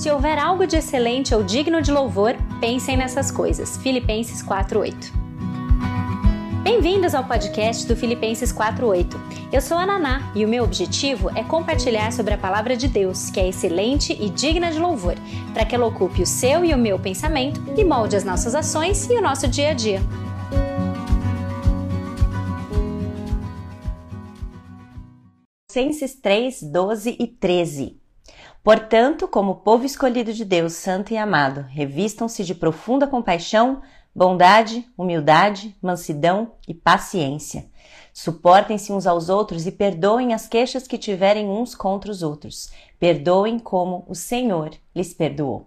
Se houver algo de excelente ou digno de louvor, pensem nessas coisas. Filipenses 4:8. Bem-vindos ao podcast do Filipenses 4:8. Eu sou a Naná e o meu objetivo é compartilhar sobre a palavra de Deus, que é excelente e digna de louvor, para que ela ocupe o seu e o meu pensamento e molde as nossas ações e o nosso dia a dia. Colossenses 3, 12 e 13. Portanto, como povo escolhido de Deus, santo e amado, revistam-se de profunda compaixão, bondade, humildade, mansidão e paciência. Suportem-se uns aos outros e perdoem as queixas que tiverem uns contra os outros. Perdoem como o Senhor lhes perdoou.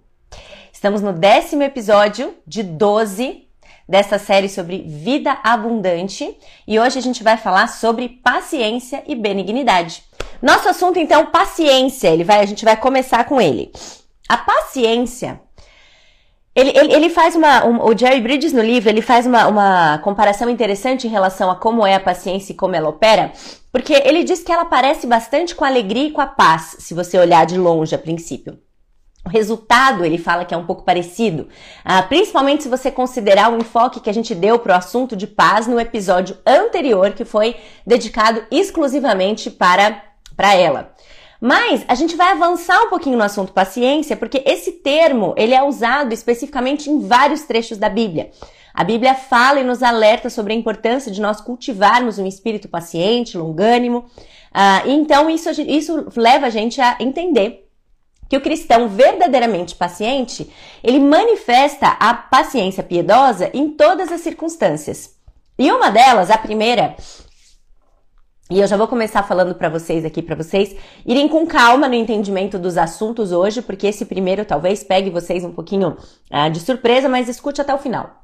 Estamos no décimo episódio de 12 dessa série sobre vida abundante e hoje a gente vai falar sobre paciência e benignidade. Nosso assunto então paciência, ele vai, a gente vai começar com ele. A paciência ele, ele, ele, faz uma. Um, o Jerry Bridges no livro ele faz uma, uma comparação interessante em relação a como é a paciência e como ela opera, porque ele diz que ela parece bastante com a alegria e com a paz, se você olhar de longe a princípio. O resultado, ele fala que é um pouco parecido, ah, principalmente se você considerar o enfoque que a gente deu para o assunto de paz no episódio anterior, que foi dedicado exclusivamente para, para ela. Mas a gente vai avançar um pouquinho no assunto paciência, porque esse termo ele é usado especificamente em vários trechos da Bíblia. A Bíblia fala e nos alerta sobre a importância de nós cultivarmos um espírito paciente, longânimo. Uh, então isso, isso leva a gente a entender que o cristão verdadeiramente paciente, ele manifesta a paciência piedosa em todas as circunstâncias. E uma delas, a primeira, e eu já vou começar falando para vocês aqui, para vocês irem com calma no entendimento dos assuntos hoje, porque esse primeiro talvez pegue vocês um pouquinho uh, de surpresa, mas escute até o final.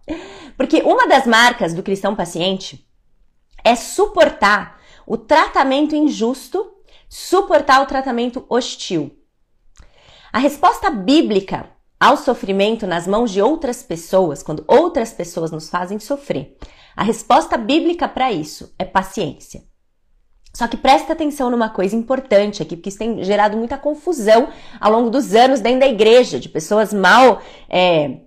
Porque uma das marcas do cristão paciente é suportar o tratamento injusto, suportar o tratamento hostil. A resposta bíblica ao sofrimento nas mãos de outras pessoas, quando outras pessoas nos fazem sofrer, a resposta bíblica para isso é paciência. Só que presta atenção numa coisa importante aqui, porque isso tem gerado muita confusão ao longo dos anos dentro da igreja, de pessoas mal é,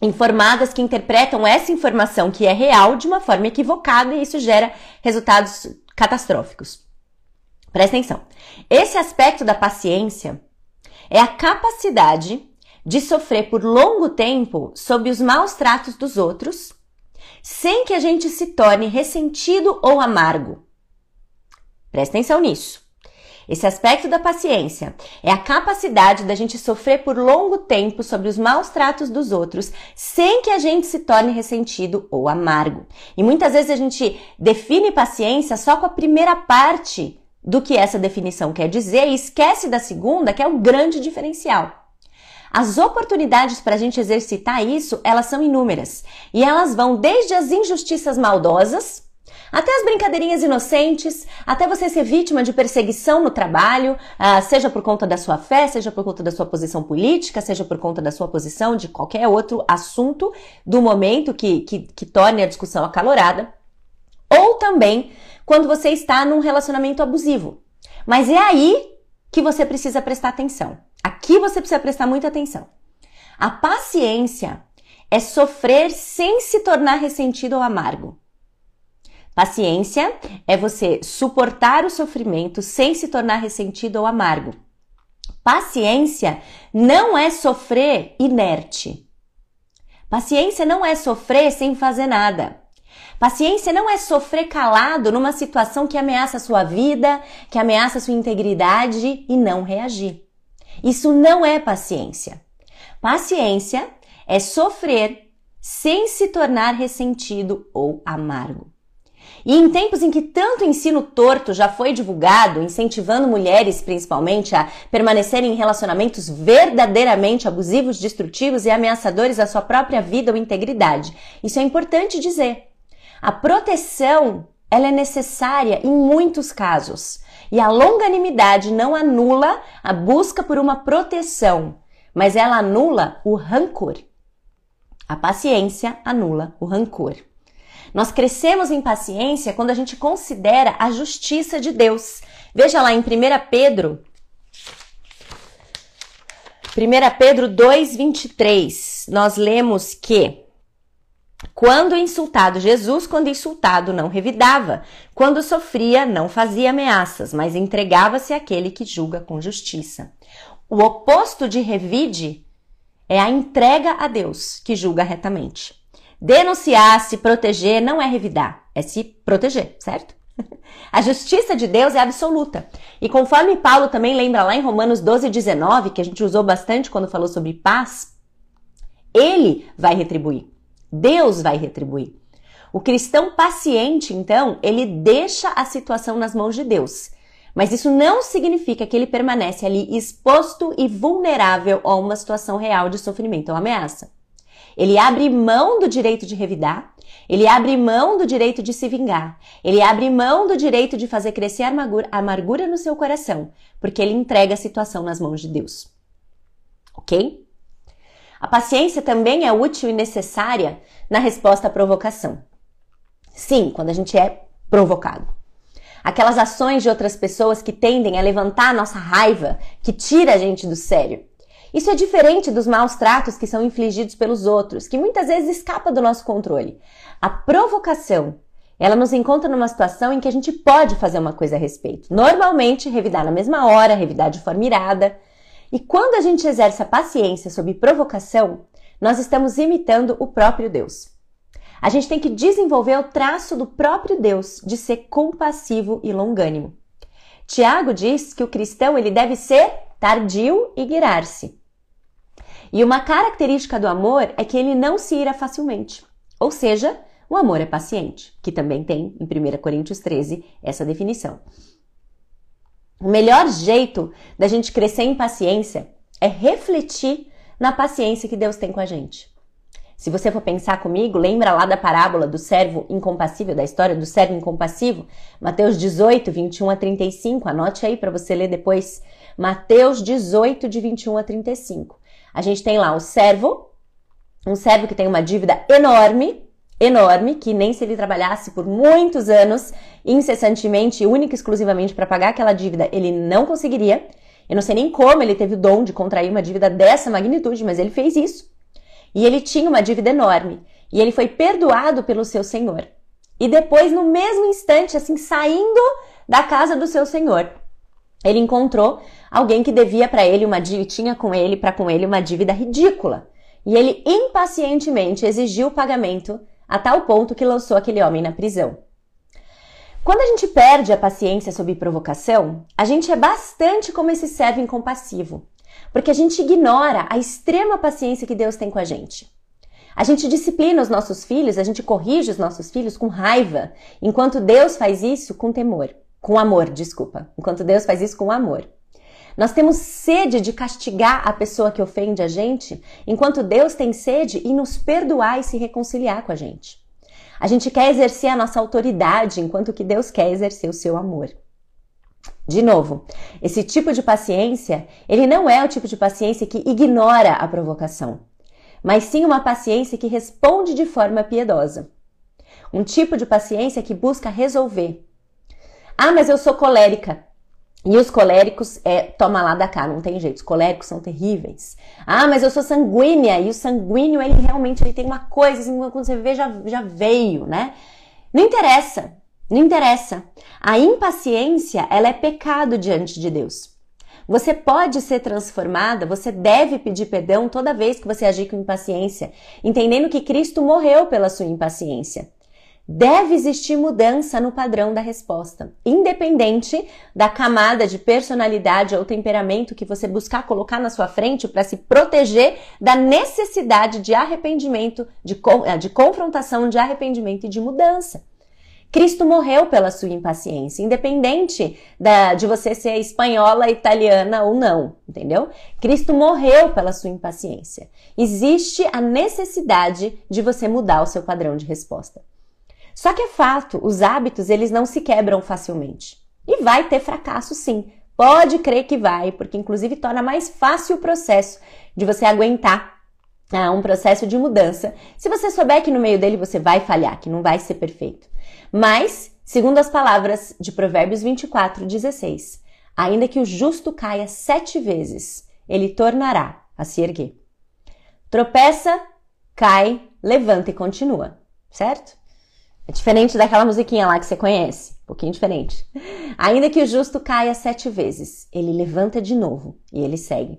informadas que interpretam essa informação que é real de uma forma equivocada e isso gera resultados catastróficos. Presta atenção. Esse aspecto da paciência é a capacidade de sofrer por longo tempo sob os maus tratos dos outros, sem que a gente se torne ressentido ou amargo. Presta atenção nisso. Esse aspecto da paciência é a capacidade da gente sofrer por longo tempo sobre os maus tratos dos outros, sem que a gente se torne ressentido ou amargo. E muitas vezes a gente define paciência só com a primeira parte do que essa definição quer dizer e esquece da segunda, que é o grande diferencial. As oportunidades para a gente exercitar isso, elas são inúmeras. E elas vão desde as injustiças maldosas, até as brincadeirinhas inocentes, até você ser vítima de perseguição no trabalho, uh, seja por conta da sua fé, seja por conta da sua posição política, seja por conta da sua posição de qualquer outro assunto do momento que, que, que torne a discussão acalorada. Ou também quando você está num relacionamento abusivo. Mas é aí que você precisa prestar atenção. Aqui você precisa prestar muita atenção. A paciência é sofrer sem se tornar ressentido ou amargo. Paciência é você suportar o sofrimento sem se tornar ressentido ou amargo. Paciência não é sofrer inerte. Paciência não é sofrer sem fazer nada. Paciência não é sofrer calado numa situação que ameaça a sua vida, que ameaça a sua integridade e não reagir. Isso não é paciência. Paciência é sofrer sem se tornar ressentido ou amargo. E em tempos em que tanto ensino torto já foi divulgado, incentivando mulheres principalmente a permanecerem em relacionamentos verdadeiramente abusivos, destrutivos e ameaçadores à sua própria vida ou integridade, isso é importante dizer. A proteção ela é necessária em muitos casos. E a longanimidade não anula a busca por uma proteção, mas ela anula o rancor. A paciência anula o rancor. Nós crescemos em paciência quando a gente considera a justiça de Deus. Veja lá em 1 Pedro. 1 Pedro 2:23. Nós lemos que quando insultado, Jesus, quando insultado, não revidava. Quando sofria, não fazia ameaças, mas entregava-se àquele que julga com justiça. O oposto de revide é a entrega a Deus, que julga retamente. Denunciar, se proteger, não é revidar, é se proteger, certo? A justiça de Deus é absoluta. E conforme Paulo também lembra lá em Romanos 12, 19, que a gente usou bastante quando falou sobre paz, ele vai retribuir. Deus vai retribuir. O cristão paciente, então, ele deixa a situação nas mãos de Deus. Mas isso não significa que ele permanece ali exposto e vulnerável a uma situação real de sofrimento ou ameaça. Ele abre mão do direito de revidar, ele abre mão do direito de se vingar, ele abre mão do direito de fazer crescer a amargura, no seu coração, porque ele entrega a situação nas mãos de Deus. Ok? A paciência também é útil e necessária na resposta à provocação. Sim, quando a gente é provocado. Aquelas ações de outras pessoas que tendem a levantar a nossa raiva, que tira a gente do sério. Isso é diferente dos maus tratos que são infligidos pelos outros, que muitas vezes escapa do nosso controle. A provocação, ela nos encontra numa situação em que a gente pode fazer uma coisa a respeito. Normalmente, revidar na mesma hora, revidar de forma irada, e quando a gente exerce a paciência sob provocação, nós estamos imitando o próprio Deus. A gente tem que desenvolver o traço do próprio Deus de ser compassivo e longânimo. Tiago diz que o cristão ele deve ser tardio e guiar-se. E uma característica do amor é que ele não se ira facilmente. Ou seja, o amor é paciente, que também tem em 1 Coríntios 13 essa definição. O melhor jeito da gente crescer em paciência é refletir na paciência que Deus tem com a gente. Se você for pensar comigo, lembra lá da parábola do servo incompassível, da história do servo incompassivo? Mateus 18, 21 a 35. Anote aí para você ler depois. Mateus 18, de 21 a 35. A gente tem lá o servo, um servo que tem uma dívida enorme, enorme, que nem se ele trabalhasse por muitos anos, incessantemente, única e exclusivamente para pagar aquela dívida, ele não conseguiria. Eu não sei nem como ele teve o dom de contrair uma dívida dessa magnitude, mas ele fez isso. E ele tinha uma dívida enorme. E ele foi perdoado pelo seu senhor. E depois, no mesmo instante, assim, saindo da casa do seu senhor, ele encontrou alguém que devia para ele uma dívida, tinha com ele para com ele uma dívida ridícula. E ele impacientemente exigiu o pagamento a tal ponto que lançou aquele homem na prisão. Quando a gente perde a paciência sob provocação, a gente é bastante como esse servo incompassivo, porque a gente ignora a extrema paciência que Deus tem com a gente. A gente disciplina os nossos filhos, a gente corrige os nossos filhos com raiva, enquanto Deus faz isso com temor, com amor, desculpa, enquanto Deus faz isso com amor. Nós temos sede de castigar a pessoa que ofende a gente, enquanto Deus tem sede em nos perdoar e se reconciliar com a gente. A gente quer exercer a nossa autoridade, enquanto que Deus quer exercer o seu amor. De novo, esse tipo de paciência, ele não é o tipo de paciência que ignora a provocação, mas sim uma paciência que responde de forma piedosa. Um tipo de paciência que busca resolver. Ah, mas eu sou colérica. E os coléricos é toma lá da cá, não tem jeito. Os coléricos são terríveis. Ah, mas eu sou sanguínea e o sanguíneo ele realmente ele tem uma coisa assim, quando você vê já, já veio, né? Não interessa, não interessa. A impaciência ela é pecado diante de Deus. Você pode ser transformada, você deve pedir perdão toda vez que você agir com impaciência, entendendo que Cristo morreu pela sua impaciência deve existir mudança no padrão da resposta, independente da camada de personalidade ou temperamento que você buscar colocar na sua frente para se proteger da necessidade de arrependimento, de, eh, de confrontação, de arrependimento e de mudança. Cristo morreu pela sua impaciência, independente da, de você ser espanhola, italiana ou não, entendeu? Cristo morreu pela sua impaciência. Existe a necessidade de você mudar o seu padrão de resposta. Só que é fato, os hábitos eles não se quebram facilmente. E vai ter fracasso sim. Pode crer que vai, porque inclusive torna mais fácil o processo de você aguentar ah, um processo de mudança. Se você souber que no meio dele você vai falhar, que não vai ser perfeito. Mas, segundo as palavras de Provérbios 24, 16, ainda que o justo caia sete vezes, ele tornará a se erguer. Tropeça, cai, levanta e continua, certo? É diferente daquela musiquinha lá que você conhece, um pouquinho diferente. Ainda que o justo caia sete vezes, ele levanta de novo e ele segue.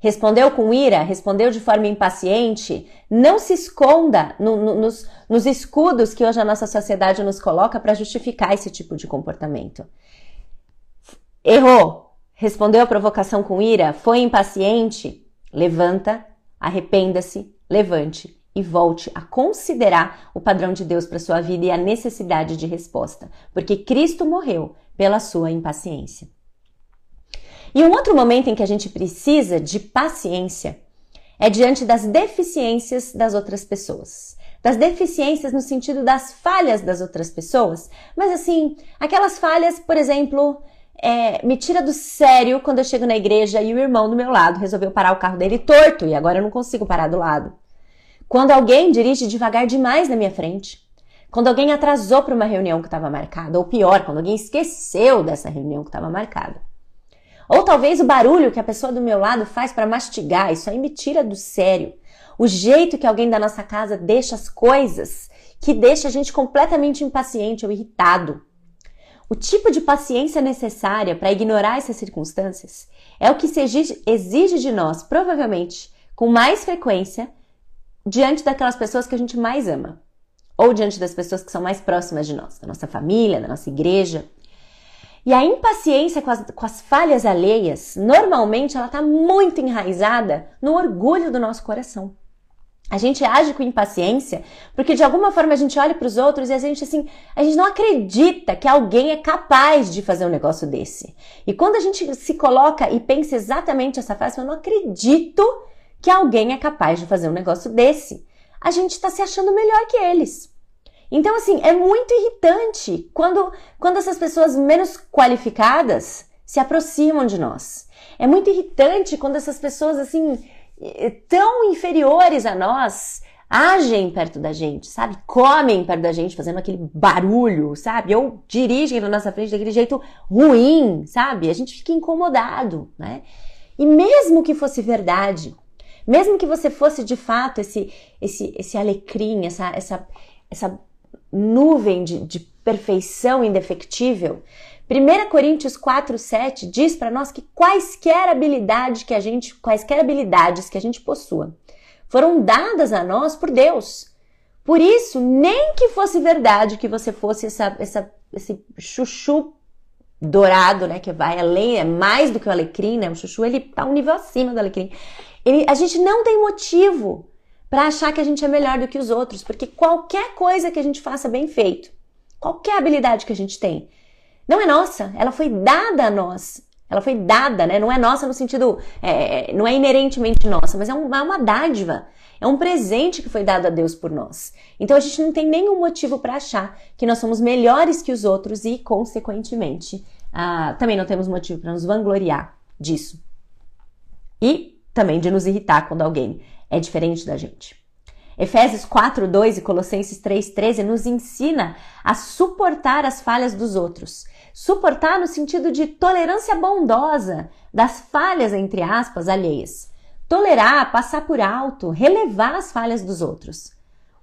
Respondeu com ira, respondeu de forma impaciente, não se esconda no, no, nos, nos escudos que hoje a nossa sociedade nos coloca para justificar esse tipo de comportamento. Errou, respondeu a provocação com ira, foi impaciente, levanta, arrependa-se, levante e volte a considerar o padrão de Deus para sua vida e a necessidade de resposta, porque Cristo morreu pela sua impaciência. E um outro momento em que a gente precisa de paciência é diante das deficiências das outras pessoas. Das deficiências no sentido das falhas das outras pessoas, mas assim, aquelas falhas, por exemplo, é, me tira do sério quando eu chego na igreja e o irmão do meu lado resolveu parar o carro dele torto e agora eu não consigo parar do lado. Quando alguém dirige devagar demais na minha frente. Quando alguém atrasou para uma reunião que estava marcada, ou pior, quando alguém esqueceu dessa reunião que estava marcada. Ou talvez o barulho que a pessoa do meu lado faz para mastigar, isso aí me tira do sério. O jeito que alguém da nossa casa deixa as coisas, que deixa a gente completamente impaciente ou irritado. O tipo de paciência necessária para ignorar essas circunstâncias é o que se exige, de nós, provavelmente, com mais frequência, diante daquelas pessoas que a gente mais ama, ou diante das pessoas que são mais próximas de nós, da nossa família, da nossa igreja. E a impaciência com as, com as falhas alheias, normalmente ela está muito enraizada no orgulho do nosso coração. A gente age com impaciência porque de alguma forma a gente olha para os outros e a gente assim, a gente não acredita que alguém é capaz de fazer um negócio desse. E quando a gente se coloca e pensa exatamente essa frase, eu não acredito que alguém é capaz de fazer um negócio desse. A gente está se achando melhor que eles. Então, assim, é muito irritante quando, quando essas pessoas menos qualificadas se aproximam de nós. É muito irritante quando essas pessoas, assim, tão inferiores a nós, agem perto da gente, sabe? Comem perto da gente, fazendo aquele barulho, sabe? Ou dirigem na nossa frente daquele jeito ruim, sabe? A gente fica incomodado, né? E mesmo que fosse verdade, mesmo que você fosse de fato esse esse esse alecrim, essa essa essa nuvem de, de perfeição indefectível, 1 Coríntios 4, 7 diz para nós que quaisquer habilidades que a gente, quaisquer habilidades que a gente possua, foram dadas a nós por Deus. Por isso, nem que fosse verdade que você fosse essa, essa, esse chuchu dourado, né, que vai além, é mais do que o alecrim, né? O chuchu ele tá um nível acima do alecrim. Ele, a gente não tem motivo para achar que a gente é melhor do que os outros, porque qualquer coisa que a gente faça bem feito, qualquer habilidade que a gente tem, não é nossa, ela foi dada a nós. Ela foi dada, né? Não é nossa no sentido, é, não é inerentemente nossa, mas é, é uma dádiva. É um presente que foi dado a Deus por nós. Então a gente não tem nenhum motivo para achar que nós somos melhores que os outros e, consequentemente, ah, também não temos motivo para nos vangloriar disso. E também de nos irritar quando alguém é diferente da gente. Efésios 4, 2 e Colossenses 3, 13 nos ensina a suportar as falhas dos outros. Suportar no sentido de tolerância bondosa das falhas, entre aspas, alheias. Tolerar, passar por alto, relevar as falhas dos outros.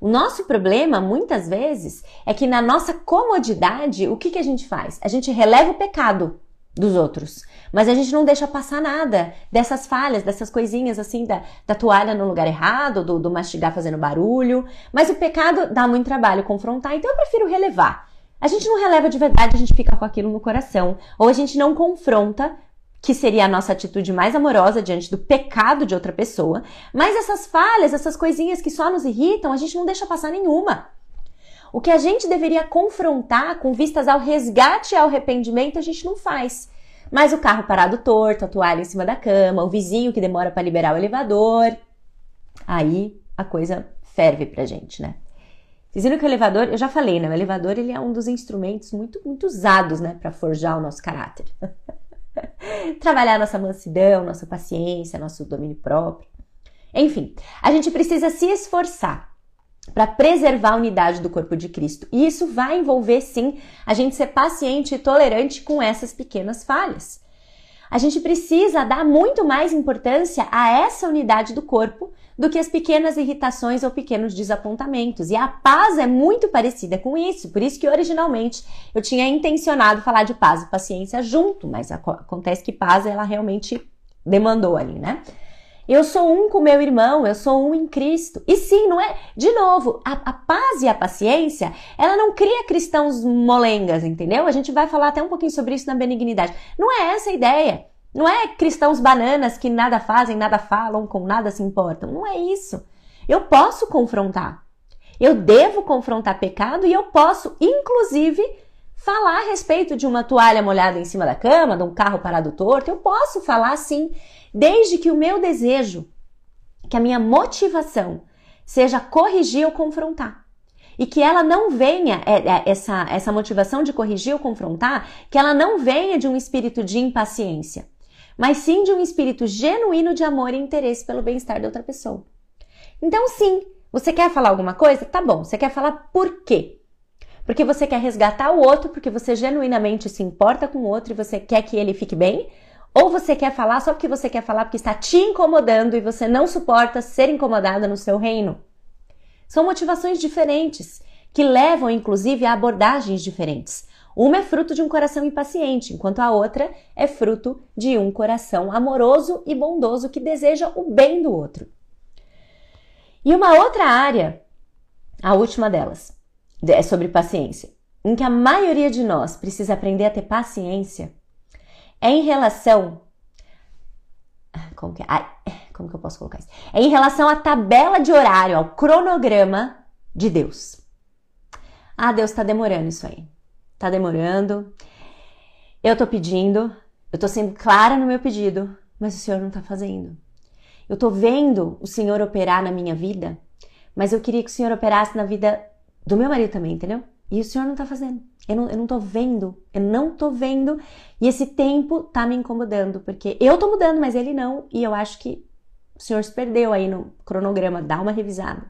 O nosso problema, muitas vezes, é que na nossa comodidade, o que, que a gente faz? A gente releva o pecado dos outros. Mas a gente não deixa passar nada dessas falhas, dessas coisinhas assim, da, da toalha no lugar errado, do, do mastigar fazendo barulho. Mas o pecado dá muito trabalho confrontar, então eu prefiro relevar. A gente não releva de verdade, a gente fica com aquilo no coração. Ou a gente não confronta, que seria a nossa atitude mais amorosa diante do pecado de outra pessoa. Mas essas falhas, essas coisinhas que só nos irritam, a gente não deixa passar nenhuma. O que a gente deveria confrontar com vistas ao resgate e ao arrependimento, a gente não faz. Mas o carro parado torto, a toalha em cima da cama, o vizinho que demora para liberar o elevador, aí a coisa ferve pra gente, né? Vocês viram que o elevador, eu já falei, né? O elevador ele é um dos instrumentos muito, muito usados, né, para forjar o nosso caráter. Trabalhar nossa mansidão, nossa paciência, nosso domínio próprio. Enfim, a gente precisa se esforçar para preservar a unidade do corpo de Cristo. E isso vai envolver, sim, a gente ser paciente e tolerante com essas pequenas falhas. A gente precisa dar muito mais importância a essa unidade do corpo do que as pequenas irritações ou pequenos desapontamentos. E a paz é muito parecida com isso. Por isso que originalmente eu tinha intencionado falar de paz e paciência junto, mas acontece que paz ela realmente demandou ali, né? Eu sou um com meu irmão, eu sou um em Cristo. E sim, não é? De novo, a, a, paz e a paciência, ela não cria cristãos molengas, entendeu? A gente vai falar até um pouquinho sobre isso na benignidade. Não é essa a ideia. Não é cristãos bananas que nada fazem, nada falam, com nada se importam. Não é isso. Eu posso confrontar. Eu devo confrontar pecado e eu posso, inclusive, falar a respeito de uma toalha molhada em cima da cama, de um carro parado torto. Eu posso falar sim, desde que o meu desejo, que a minha motivação seja corrigir ou confrontar. E que ela não venha, é, é, essa, essa motivação de corrigir ou confrontar, que ela não venha de um espírito de impaciência mas sim de um espírito genuíno de amor e interesse pelo bem-estar da outra pessoa. Então, sim, você quer falar alguma coisa? Tá bom. Você quer falar por quê? Porque você quer resgatar o outro, porque você genuinamente se importa com o outro e você quer que ele fique bem? Ou você quer falar só porque você quer falar porque está te incomodando e você não suporta ser incomodada no seu reino? São motivações diferentes que levam, inclusive, a abordagens diferentes. Uma é fruto de um coração impaciente, enquanto a outra é fruto de um coração amoroso e bondoso que deseja o bem do outro. E uma outra área, a última delas, é sobre paciência, em que a maioria de nós precisa aprender a ter paciência, é em relação. Como que, ai, como que eu posso colocar isso? É em relação à tabela de horário, ao cronograma de Deus. Ah, Deus está demorando isso aí tá demorando, eu tô pedindo, eu tô sendo clara no meu pedido, mas o Senhor não tá fazendo. Eu tô vendo o Senhor operar na minha vida, mas eu queria que o Senhor operasse na vida do meu marido também, entendeu? E o Senhor não tá fazendo. Eu não, eu não tô vendo, eu não tô vendo, e esse tempo tá me incomodando, porque eu tô mudando, mas ele não, e eu acho que o Senhor se perdeu aí no cronograma, dá uma revisada.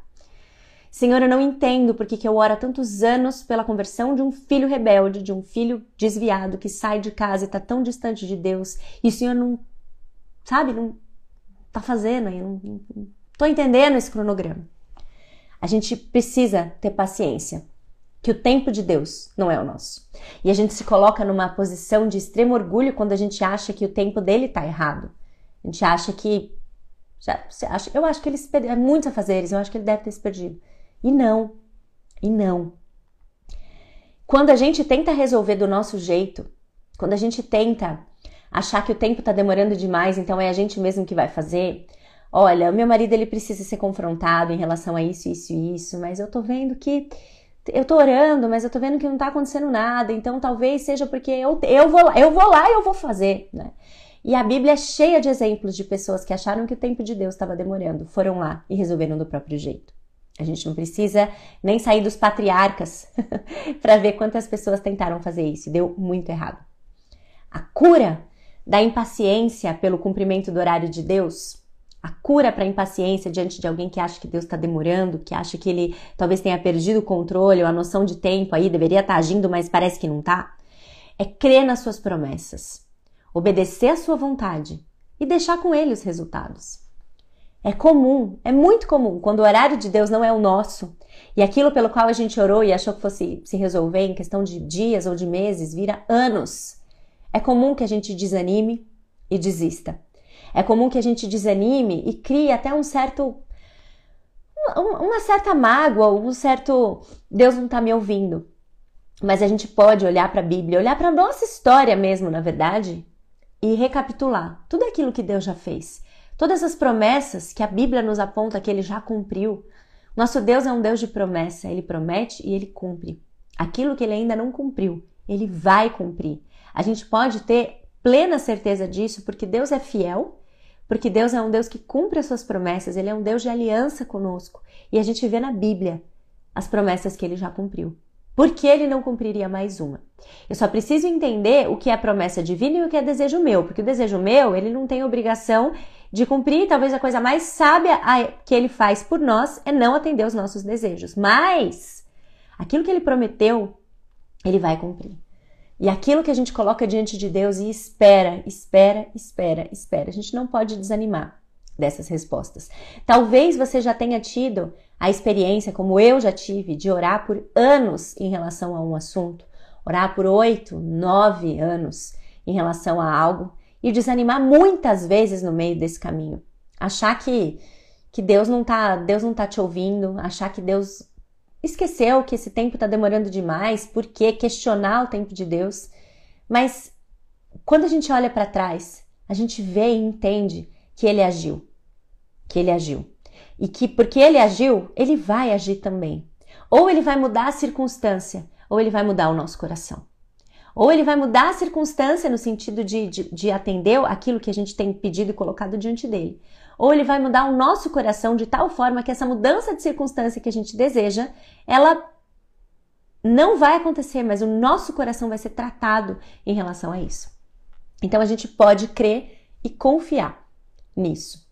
Senhor, eu não entendo porque que eu oro há tantos anos pela conversão de um filho rebelde, de um filho desviado que sai de casa e está tão distante de Deus. E o Senhor não, sabe, não tá fazendo aí, não, não, não tô entendendo esse cronograma. A gente precisa ter paciência, que o tempo de Deus não é o nosso. E a gente se coloca numa posição de extremo orgulho quando a gente acha que o tempo dele está errado. A gente acha que já, eu acho que ele se perdeu, é muitos afazeres, eu acho que ele deve ter se perdido. E não, e não. Quando a gente tenta resolver do nosso jeito, quando a gente tenta achar que o tempo está demorando demais, então é a gente mesmo que vai fazer. Olha, o meu marido ele precisa ser confrontado em relação a isso, isso e isso, mas eu tô vendo que eu tô orando, mas eu tô vendo que não tá acontecendo nada, então talvez seja porque eu, eu vou lá, eu vou lá e eu vou fazer, né? E a Bíblia é cheia de exemplos de pessoas que acharam que o tempo de Deus estava demorando, foram lá e resolveram do próprio jeito. A gente não precisa nem sair dos patriarcas para ver quantas pessoas tentaram fazer isso. Deu muito errado. A cura da impaciência pelo cumprimento do horário de Deus, a cura para a impaciência diante de alguém que acha que Deus está demorando, que acha que ele talvez tenha perdido o controle ou a noção de tempo aí, deveria estar tá agindo, mas parece que não está, é crer nas suas promessas, obedecer à sua vontade e deixar com ele os resultados. É comum, é muito comum, quando o horário de Deus não é o nosso e aquilo pelo qual a gente orou e achou que fosse se resolver em questão de dias ou de meses vira anos. É comum que a gente desanime e desista. É comum que a gente desanime e crie até um certo. uma certa mágoa, um certo. Deus não está me ouvindo. Mas a gente pode olhar para a Bíblia, olhar para a nossa história mesmo, na verdade, e recapitular tudo aquilo que Deus já fez Todas as promessas que a Bíblia nos aponta que ele já cumpriu. Nosso Deus é um Deus de promessa, ele promete e ele cumpre. Aquilo que ele ainda não cumpriu, ele vai cumprir. A gente pode ter plena certeza disso porque Deus é fiel, porque Deus é um Deus que cumpre as suas promessas, ele é um Deus de aliança conosco. E a gente vê na Bíblia as promessas que ele já cumpriu. Por que ele não cumpriria mais uma? Eu só preciso entender o que é promessa divina e o que é desejo meu, porque o desejo meu, ele não tem obrigação de cumprir. Talvez a coisa mais sábia que ele faz por nós é não atender os nossos desejos. Mas aquilo que ele prometeu, ele vai cumprir. E aquilo que a gente coloca diante de Deus e espera, espera, espera, espera. A gente não pode desanimar dessas respostas. Talvez você já tenha tido a experiência, como eu já tive, de orar por anos em relação a um assunto, orar por oito, nove anos em relação a algo e desanimar muitas vezes no meio desse caminho. Achar que, que Deus não tá, Deus não tá te ouvindo, achar que Deus esqueceu que esse tempo está demorando demais, por quê? Questionar o tempo de Deus. Mas quando a gente olha para trás, a gente vê e entende que ele agiu. Que ele agiu. E que porque ele agiu, ele vai agir também. Ou ele vai mudar a circunstância, ou ele vai mudar o nosso coração. Ou ele vai mudar a circunstância no sentido de, de, de atender aquilo que a gente tem pedido e colocado diante dele ou ele vai mudar o nosso coração de tal forma que essa mudança de circunstância que a gente deseja, ela não vai acontecer, mas o nosso coração vai ser tratado em relação a isso. Então a gente pode crer e confiar nisso.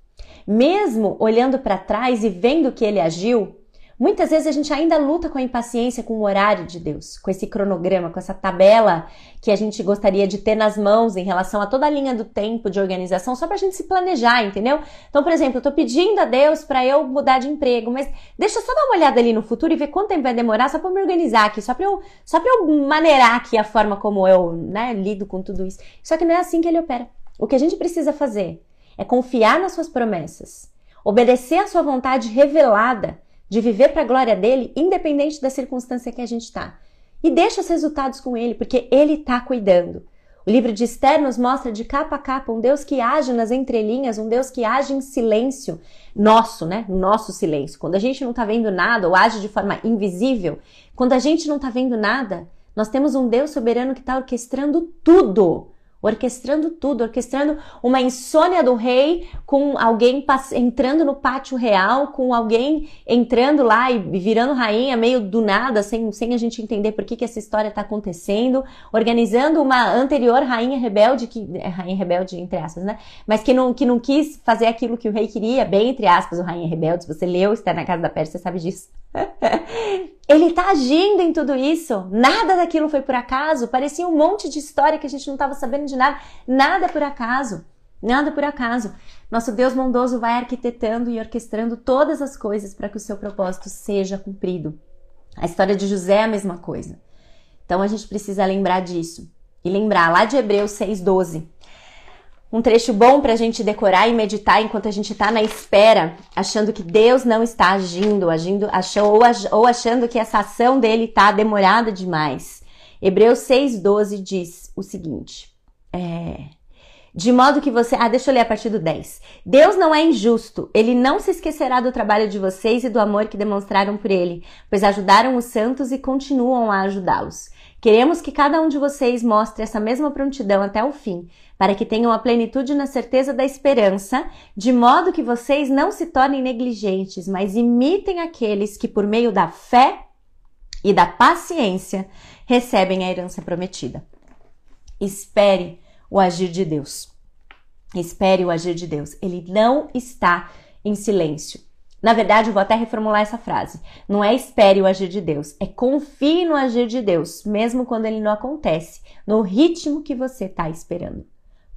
Mesmo olhando para trás e vendo que ele agiu, Muitas vezes a gente ainda luta com a impaciência com o horário de Deus, com esse cronograma, com essa tabela que a gente gostaria de ter nas mãos em relação a toda a linha do tempo de organização, só para a gente se planejar, entendeu? Então, por exemplo, eu estou pedindo a Deus para eu mudar de emprego, mas deixa eu só dar uma olhada ali no futuro e ver quanto tempo vai demorar só para me organizar aqui, só para eu, só para eu maneirar aqui a forma como eu, né, lido com tudo isso. Só que não é assim que ele opera. O que a gente precisa fazer é confiar nas suas promessas, obedecer à sua vontade revelada de viver para a glória dele, independente da circunstância que a gente está. E deixa os resultados com ele, porque ele está cuidando. O livro de Esther nos mostra de capa a capa um Deus que age nas entrelinhas, um Deus que age em silêncio, nosso, né? Nosso silêncio. Quando a gente não está vendo nada ou age de forma invisível, quando a gente não está vendo nada, nós temos um Deus soberano que está orquestrando tudo orquestrando tudo, orquestrando uma insônia do rei com alguém entrando no pátio real, com alguém entrando lá e virando rainha meio do nada, sem, sem a gente entender por que, que essa história está acontecendo, organizando uma anterior rainha rebelde, que é rainha rebelde entre aspas, né? Mas que não, que não quis fazer aquilo que o rei queria, bem entre aspas, o rainha rebelde, se você leu, está na casa da Pérsia, sabe disso. Ele está agindo em tudo isso. Nada daquilo foi por acaso. Parecia um monte de história que a gente não estava sabendo de nada. Nada por acaso. Nada por acaso. Nosso Deus bondoso vai arquitetando e orquestrando todas as coisas para que o seu propósito seja cumprido. A história de José é a mesma coisa. Então a gente precisa lembrar disso. E lembrar lá de Hebreus 6,12 um trecho bom para a gente decorar e meditar enquanto a gente está na espera, achando que Deus não está agindo, agindo achou, ou achando que essa ação dele está demorada demais. Hebreus 6,12 diz o seguinte: é, de modo que você. Ah, deixa eu ler a partir do 10. Deus não é injusto, ele não se esquecerá do trabalho de vocês e do amor que demonstraram por ele, pois ajudaram os santos e continuam a ajudá-los. Queremos que cada um de vocês mostre essa mesma prontidão até o fim, para que tenham a plenitude na certeza da esperança, de modo que vocês não se tornem negligentes, mas imitem aqueles que, por meio da fé e da paciência, recebem a herança prometida. Espere o agir de Deus. Espere o agir de Deus. Ele não está em silêncio. Na verdade, eu vou até reformular essa frase. Não é espere o agir de Deus, é confie no agir de Deus, mesmo quando ele não acontece, no ritmo que você está esperando.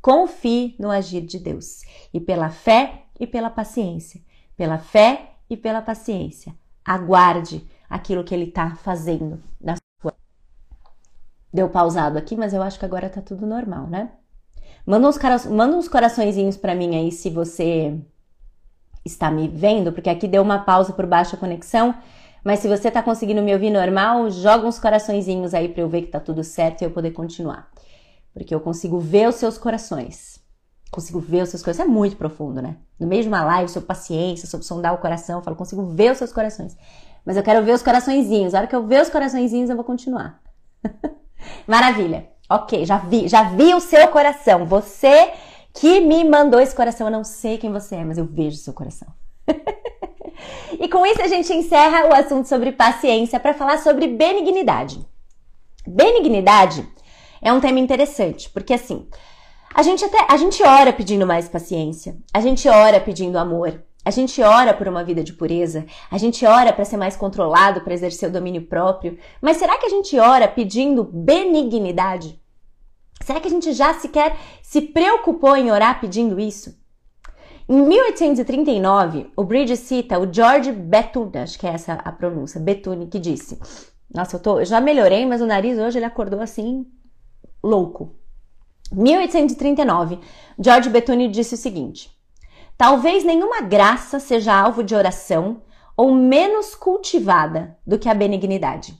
Confie no agir de Deus e pela fé e pela paciência. Pela fé e pela paciência. Aguarde aquilo que ele está fazendo na sua. Deu pausado aqui, mas eu acho que agora tá tudo normal, né? Manda uns, manda uns coraçõezinhos para mim aí se você está me vendo, porque aqui deu uma pausa por baixa conexão. Mas se você está conseguindo me ouvir normal, joga uns coraçõezinhos aí para eu ver que tá tudo certo e eu poder continuar. Porque eu consigo ver os seus corações. Consigo ver os seus corações. é muito profundo, né? No meio de uma live, sobre paciência, sobre sondar o coração, eu falo, consigo ver os seus corações. Mas eu quero ver os coraçõezinhos. A hora que eu ver os coraçõezinhos, eu vou continuar. Maravilha. Ok, já vi, já vi o seu coração. Você que me mandou esse coração. Eu não sei quem você é, mas eu vejo seu coração. e com isso a gente encerra o assunto sobre paciência para falar sobre benignidade. Benignidade é um tema interessante, porque assim, a gente até a gente ora pedindo mais paciência, a gente ora pedindo amor, A gente ora por uma vida de pureza, a gente ora para ser mais controlado, para exercer o domínio próprio, mas será que a gente ora pedindo benignidade? Será que a gente já sequer se preocupou em orar pedindo isso? Em 1839, o Bridge cita o George Bethune, acho que é essa a pronúncia, Bethune, que disse: Nossa, eu, tô, eu já melhorei, mas o nariz hoje ele acordou assim, louco. 1839, George Bethune disse o seguinte: Talvez nenhuma graça seja alvo de oração ou menos cultivada do que a benignidade.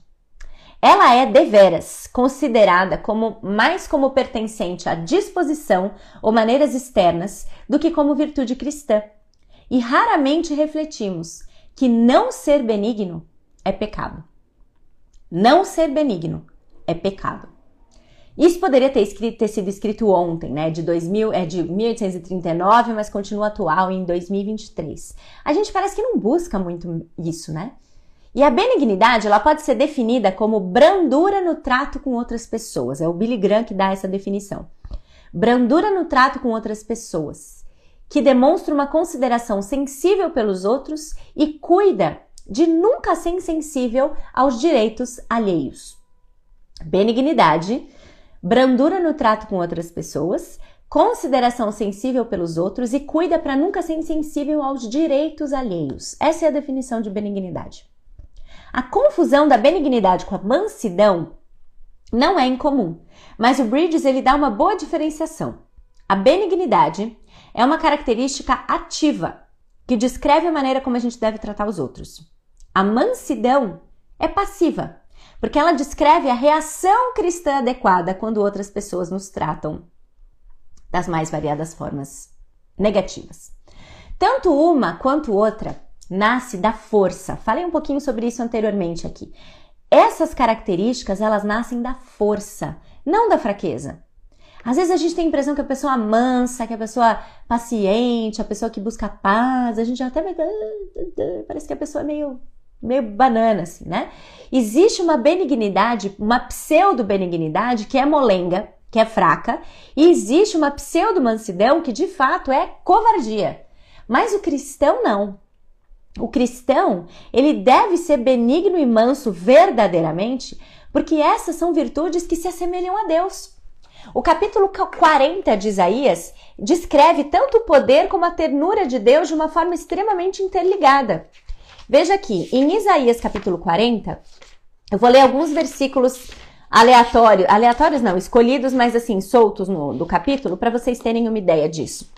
Ela é deveras considerada como mais como pertencente à disposição ou maneiras externas do que como virtude cristã. E raramente refletimos que não ser benigno é pecado. Não ser benigno é pecado. Isso poderia ter, escrito, ter, sido escrito ontem, né? De 2000, é de 1839, mas continua atual em 2023. A gente parece que não busca muito isso, né? E a benignidade, ela pode ser definida como brandura no trato com outras pessoas. É o Billy Graham que dá essa definição. Brandura no trato com outras pessoas, que demonstra uma consideração sensível pelos outros e cuida de nunca ser insensível aos direitos alheios. Benignidade brandura no trato com outras pessoas, consideração sensível pelos outros e cuida para nunca ser insensível aos direitos alheios. Essa é a definição de benignidade. A confusão da benignidade com a mansidão não é incomum, mas o Bridges ele dá uma boa diferenciação. A benignidade é uma característica ativa que descreve a maneira como a gente deve tratar os outros. A mansidão é passiva, porque ela descreve a reação cristã adequada quando outras pessoas nos tratam das mais variadas formas negativas. Tanto uma quanto outra nasce da força. Falei um pouquinho sobre isso anteriormente aqui. Essas características, elas nascem da força, não da fraqueza. Às vezes a gente tem a impressão que a pessoa mansa, que a pessoa paciente, a pessoa que busca paz, a gente até parece que a pessoa é meio meio banana, assim, né? Existe uma benignidade, uma pseudo-benignidade que é molenga, que é fraca, e existe uma pseudo-mansidão que de fato é covardia. Mas o cristão não. O cristão, ele deve ser benigno e manso verdadeiramente, porque essas são virtudes que se assemelham a Deus. O capítulo 40 de Isaías descreve tanto o poder como a ternura de Deus de uma forma extremamente interligada. Veja aqui, em Isaías capítulo 40, eu vou ler alguns versículos aleatórios, aleatórios não, escolhidos, mas assim, soltos no, do capítulo, para vocês terem uma ideia disso.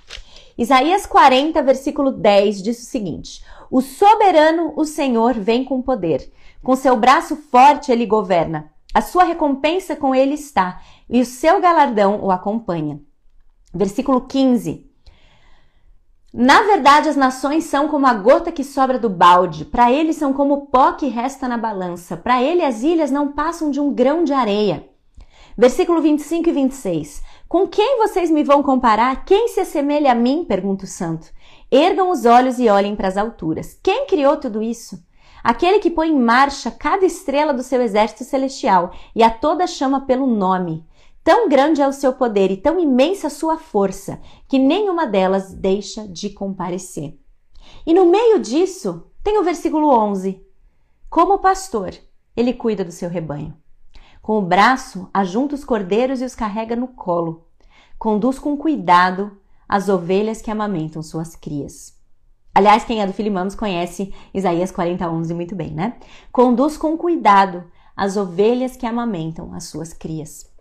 Isaías 40, versículo 10 diz o seguinte: O soberano, o Senhor, vem com poder. Com seu braço forte ele governa. A sua recompensa com ele está, e o seu galardão o acompanha. Versículo 15. Na verdade, as nações são como a gota que sobra do balde, para ele são como o pó que resta na balança, para ele as ilhas não passam de um grão de areia. Versículo 25 e 26. Com quem vocês me vão comparar? Quem se assemelha a mim? pergunta o santo. Ergam os olhos e olhem para as alturas. Quem criou tudo isso? Aquele que põe em marcha cada estrela do seu exército celestial e a toda chama pelo nome. Tão grande é o seu poder e tão imensa a sua força que nenhuma delas deixa de comparecer. E no meio disso, tem o versículo 11. Como pastor, ele cuida do seu rebanho. Com o braço, ajunta os cordeiros e os carrega no colo. Conduz com cuidado as ovelhas que amamentam suas crias. Aliás, quem é do Filimamos conhece Isaías 40, 11 muito bem, né? Conduz com cuidado as ovelhas que amamentam as suas crias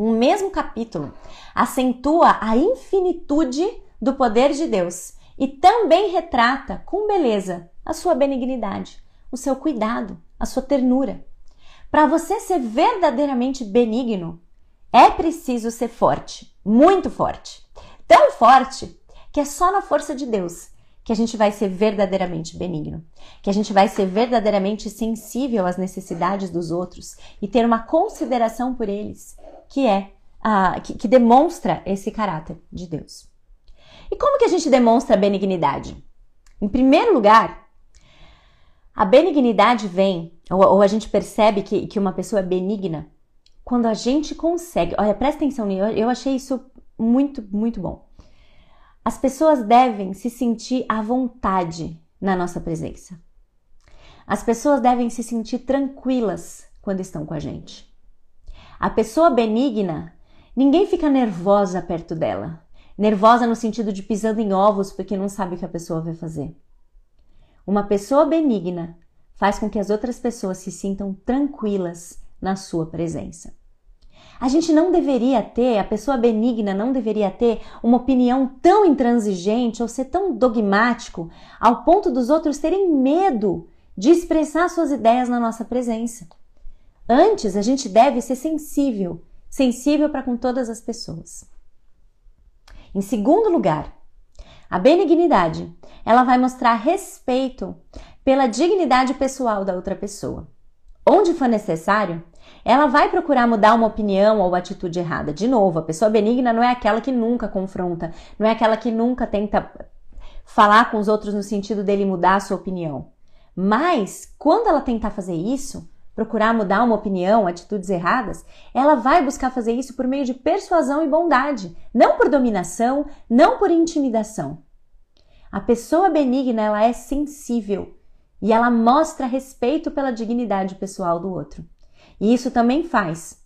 um mesmo capítulo acentua a infinitude do poder de Deus e também retrata com beleza a sua benignidade, o seu cuidado, a sua ternura. Para você ser verdadeiramente benigno, é preciso ser forte, muito forte. Tão forte que é só na força de Deus que a gente vai ser verdadeiramente benigno, que a gente vai ser verdadeiramente sensível às necessidades dos outros e ter uma consideração por eles, que é a, que, que demonstra esse caráter de Deus. E como que a gente demonstra a benignidade? Em primeiro lugar, a benignidade vem, ou, ou, a gente percebe que, que uma pessoa é benigna, quando a gente consegue. Olha, presta atenção, eu, eu achei isso muito, muito bom. As pessoas devem se sentir à vontade na nossa presença. As pessoas devem se sentir tranquilas quando estão com a gente. A pessoa benigna, ninguém fica nervosa perto dela. Nervosa no sentido de pisando em ovos porque não sabe o que a pessoa vai fazer. Uma pessoa benigna faz com que as outras pessoas se sintam tranquilas na sua presença. A gente não deveria ter, a pessoa benigna não deveria ter uma opinião tão intransigente ou ser tão dogmático ao ponto dos outros terem medo de expressar suas ideias na nossa presença. Antes, a gente deve ser sensível, sensível para com todas as pessoas. Em segundo lugar, a benignidade, ela vai mostrar respeito pela dignidade pessoal da outra pessoa. Onde for necessário, ela vai procurar mudar uma opinião ou atitude errada. De novo, a pessoa benigna não é aquela que nunca confronta, não é aquela que nunca tenta falar com os outros no sentido dele mudar a sua opinião. Mas, quando ela tentar fazer isso, procurar mudar uma opinião, atitudes erradas, ela vai buscar fazer isso por meio de persuasão e bondade, não por dominação, não por intimidação. A pessoa benigna, ela é sensível e ela mostra respeito pela dignidade pessoal do outro. E isso também faz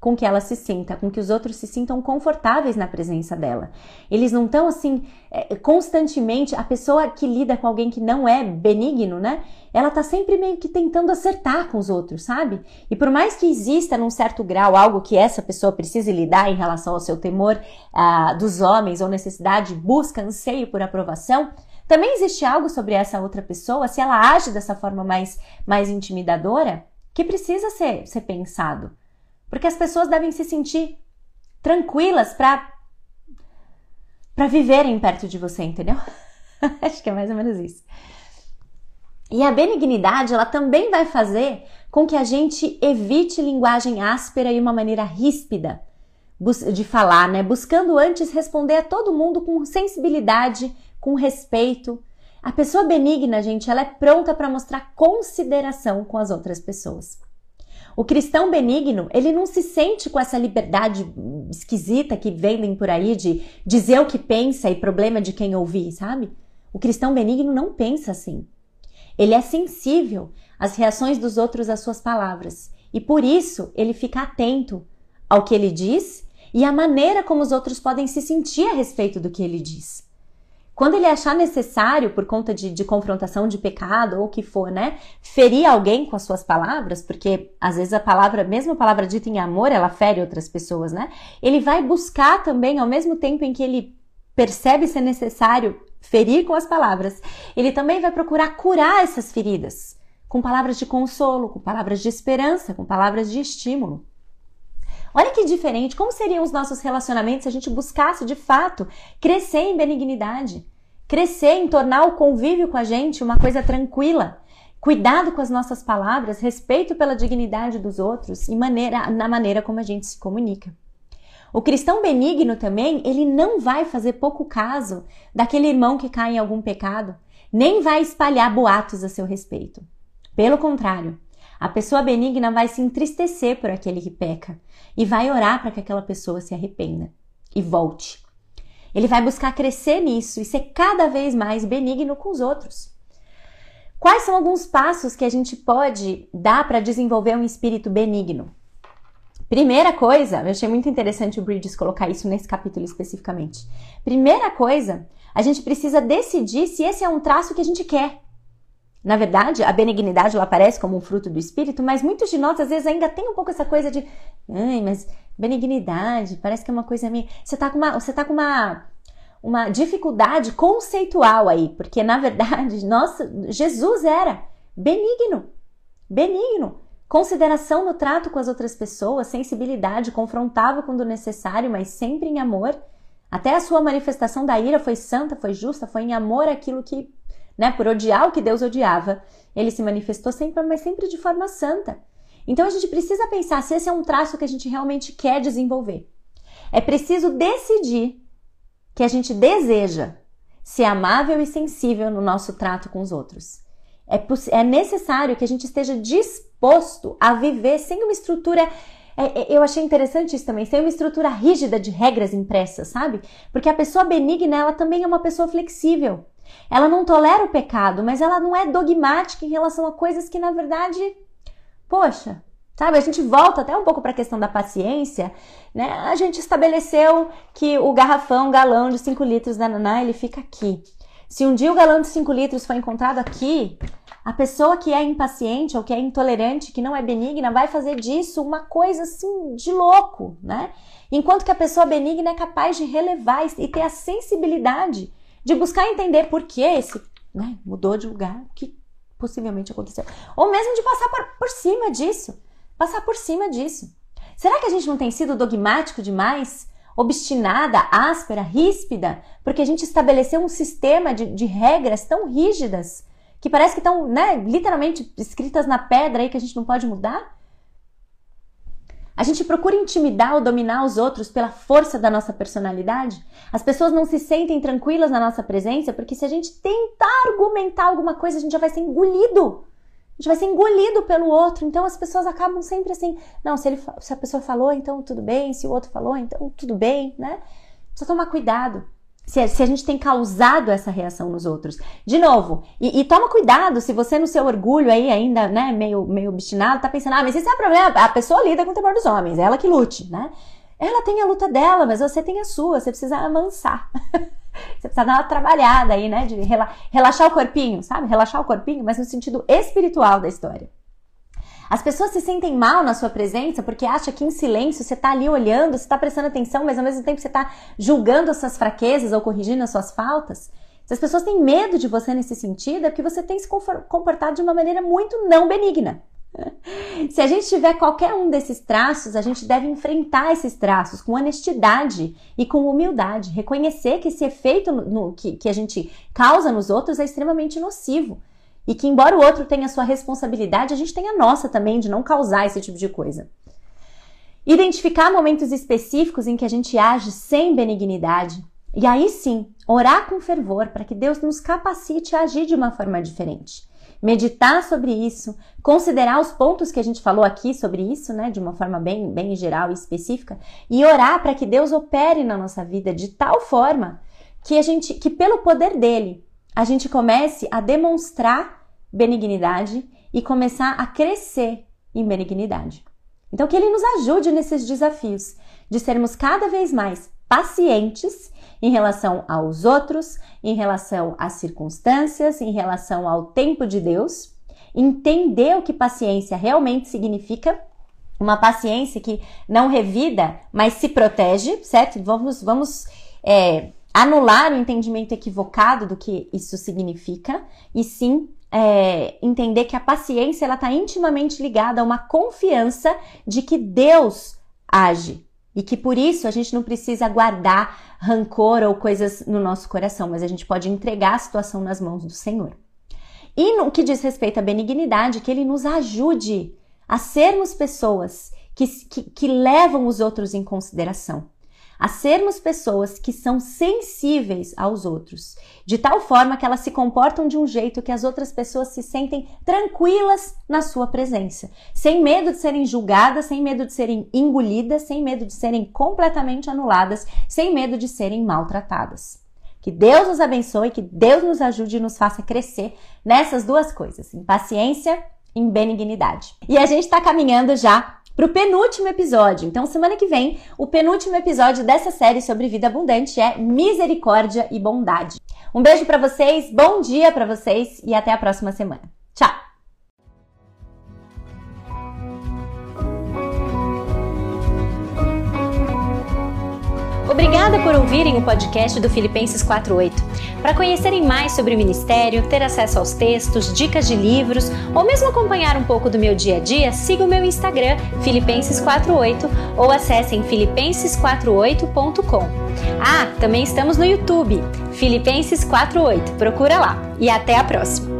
com que ela se sinta, com que os outros se sintam confortáveis na presença dela. Eles não estão assim é, constantemente. A pessoa que lida com alguém que não é benigno, né? Ela tá sempre meio que tentando acertar com os outros, sabe? E por mais que exista num certo grau algo que essa pessoa precise lidar em relação ao seu temor ah, dos homens ou necessidade, busca, anseio por aprovação, também existe algo sobre essa outra pessoa, se ela age dessa forma mais, mais intimidadora, que precisa ser, ser pensado. Porque as pessoas devem se sentir tranquilas para para viverem perto de você, entendeu? Acho que é mais ou menos isso. E a benignidade, ela também vai fazer com que a gente evite linguagem áspera e uma maneira ríspida de falar, né? Buscando antes responder a todo mundo com sensibilidade, com respeito. A pessoa benigna, gente, ela é pronta para mostrar consideração com as outras pessoas. O cristão benigno, ele não se sente com essa liberdade esquisita que vendem por aí de dizer o que pensa e problema de quem ouvir, sabe? O cristão benigno não pensa assim. Ele é sensível às reações dos outros às suas palavras e por isso ele fica atento ao que ele diz e à maneira como os outros podem se sentir a respeito do que ele diz. Quando ele achar necessário, por conta de, de, confrontação de pecado ou o que for, né, ferir alguém com as suas palavras, porque às vezes a palavra, mesmo a palavra dita em amor, ela fere outras pessoas, né? Ele vai buscar também, ao mesmo tempo em que ele percebe ser necessário ferir com as palavras, ele também vai procurar curar essas feridas com palavras de consolo, com palavras de esperança, com palavras de estímulo. Olha que diferente, como seriam os nossos relacionamentos se a gente buscasse de fato crescer em benignidade, crescer em tornar o convívio com a gente uma coisa tranquila, cuidado com as nossas palavras, respeito pela dignidade dos outros e maneira, na maneira como a gente se comunica. O cristão benigno também, ele não vai fazer pouco caso daquele irmão que cai em algum pecado, nem vai espalhar boatos a seu respeito. Pelo contrário, a pessoa benigna vai se entristecer por aquele que peca e vai orar para que aquela pessoa se arrependa e volte. Ele vai buscar crescer nisso e ser cada vez mais benigno com os outros. Quais são alguns passos que a gente pode dar para desenvolver um espírito benigno? Primeira coisa, eu achei muito interessante o Bridges colocar isso nesse capítulo especificamente. Primeira coisa, a gente precisa decidir se esse é um traço que a gente quer. Na verdade, a benignidade ela aparece como um fruto do espírito, mas muitos de nós às vezes ainda tem um pouco essa coisa de, ai, mas benignidade, parece que é uma coisa meio, você tá com uma, você tá com uma uma dificuldade conceitual aí, porque na verdade, nossa, Jesus era benigno. Benigno. Consideração no trato com as outras pessoas, sensibilidade, confrontava quando necessário, mas sempre em amor. Até a sua manifestação da ira foi santa, foi justa, foi em amor aquilo que né? Por odiar o que Deus odiava, ele se manifestou sempre, mas sempre de forma santa. Então a gente precisa pensar se esse é um traço que a gente realmente quer desenvolver. É preciso decidir que a gente deseja ser amável e sensível no nosso trato com os outros. É, é necessário que a gente esteja disposto a viver sem uma estrutura é, é, eu achei interessante isso também, sem uma estrutura rígida de regras impressas, sabe? Porque a pessoa benigna, ela também é uma pessoa flexível. Ela não tolera o pecado, mas ela não é dogmática em relação a coisas que, na verdade, poxa, Sabe, a gente volta até um pouco para a questão da paciência, né? A gente estabeleceu que o garrafão, galão de 5 litros da Naná, ele fica aqui. Se um dia o galão de 5 litros for encontrado aqui, a pessoa que é impaciente ou que é intolerante, que não é benigna, vai fazer disso uma coisa assim de louco, né? Enquanto que a pessoa benigna é capaz de relevar e ter a sensibilidade de buscar entender por que esse né, mudou de lugar, o que possivelmente aconteceu. Ou mesmo de passar por, por cima disso passar por cima disso. Será que a gente não tem sido dogmático demais? Obstinada, áspera, ríspida, porque a gente estabeleceu um sistema de, de regras tão rígidas que parece que estão, né, literalmente escritas na pedra aí que a gente não pode mudar? A gente procura intimidar ou dominar os outros pela força da nossa personalidade? As pessoas não se sentem tranquilas na nossa presença porque se a gente tentar argumentar alguma coisa, a gente já vai ser engolido a gente vai ser engolido pelo outro. Então as pessoas acabam sempre assim, não, se, ele, se a pessoa falou, então tudo bem, se o outro falou, então tudo bem, né? Só tomar cuidado. Se, se a gente tem causado essa reação nos outros. De novo, e, e, toma cuidado se você no seu orgulho aí ainda, né, meio, meio obstinado, tá pensando, ah, mas esse é o problema, a pessoa lida com o temor dos homens, é ela que lute, né? Ela tem a luta dela, mas você tem a sua, você precisa amansar. Você precisa dar uma trabalhada aí, né? De relaxar o corpinho, sabe? Relaxar o corpinho, mas no sentido espiritual da história. As pessoas se sentem mal na sua presença porque acham que em silêncio você está ali olhando, você está prestando atenção, mas ao mesmo tempo você está julgando as suas fraquezas ou corrigindo as suas faltas. Se as pessoas têm medo de você nesse sentido, é porque você tem se comportado de uma maneira muito não benigna. Se a gente tiver qualquer um desses traços, a gente deve enfrentar esses traços com honestidade e com humildade. Reconhecer que esse efeito no, no, que, que a gente causa nos outros é extremamente nocivo. E que, embora o outro tenha sua responsabilidade, a gente tem a nossa também de não causar esse tipo de coisa. Identificar momentos específicos em que a gente age sem benignidade. E aí sim, orar com fervor para que Deus nos capacite a agir de uma forma diferente meditar sobre isso, considerar os pontos que a gente falou aqui sobre isso, né, de uma forma bem, bem geral e específica, e orar para que Deus opere na nossa vida de tal forma que a gente, que pelo poder dele, a gente comece a demonstrar benignidade e começar a crescer em benignidade. Então que ele nos ajude nesses desafios de sermos cada vez mais pacientes em relação aos outros, em relação às circunstâncias, em relação ao tempo de Deus, entender o que paciência realmente significa, uma paciência que não revida, mas se protege, certo? Vamos, vamos é, anular o entendimento equivocado do que isso significa e sim é, entender que a paciência ela está intimamente ligada a uma confiança de que Deus age e que por isso a gente não precisa guardar rancor ou coisas no nosso coração, mas a gente pode entregar a situação nas mãos do Senhor. E no que diz respeito à benignidade, que Ele nos ajude a sermos pessoas que, que, que levam os outros em consideração a sermos pessoas que são sensíveis aos outros, de tal forma que elas se comportam de um jeito que as outras pessoas se sentem tranquilas na sua presença, sem medo de serem julgadas, sem medo de serem engolidas, sem medo de serem completamente anuladas, sem medo de serem maltratadas. Que Deus nos abençoe, que Deus nos ajude e nos faça crescer nessas duas coisas, em paciência e em benignidade. E a gente está caminhando já para o penúltimo episódio. Então, semana que vem, o penúltimo episódio dessa série sobre vida abundante é misericórdia e bondade. Um beijo para vocês, bom dia para vocês e até a próxima semana. Tchau! Obrigada por ouvirem o podcast do Filipenses 48. Para conhecerem mais sobre o ministério, ter acesso aos textos, dicas de livros ou mesmo acompanhar um pouco do meu dia a dia, siga o meu Instagram Filipenses48 ou acessem filipenses48.com. Ah, também estamos no YouTube, Filipenses 48. Procura lá. E até a próxima.